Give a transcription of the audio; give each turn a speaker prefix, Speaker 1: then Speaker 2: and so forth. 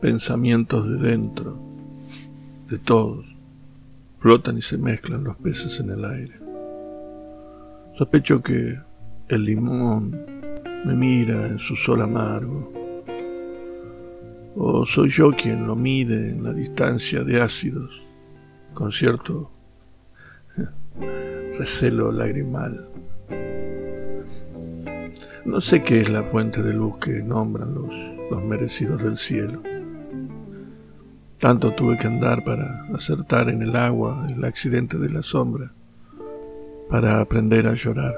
Speaker 1: pensamientos de dentro, de todos, flotan y se mezclan los peces en el aire. Sospecho que el limón me mira en su sol amargo, o soy yo quien lo mide en la distancia de ácidos, con cierto recelo lagrimal. No sé qué es la fuente de luz que nombran los, los merecidos del cielo. Tanto tuve que andar para acertar en el agua el accidente de la sombra, para aprender a llorar.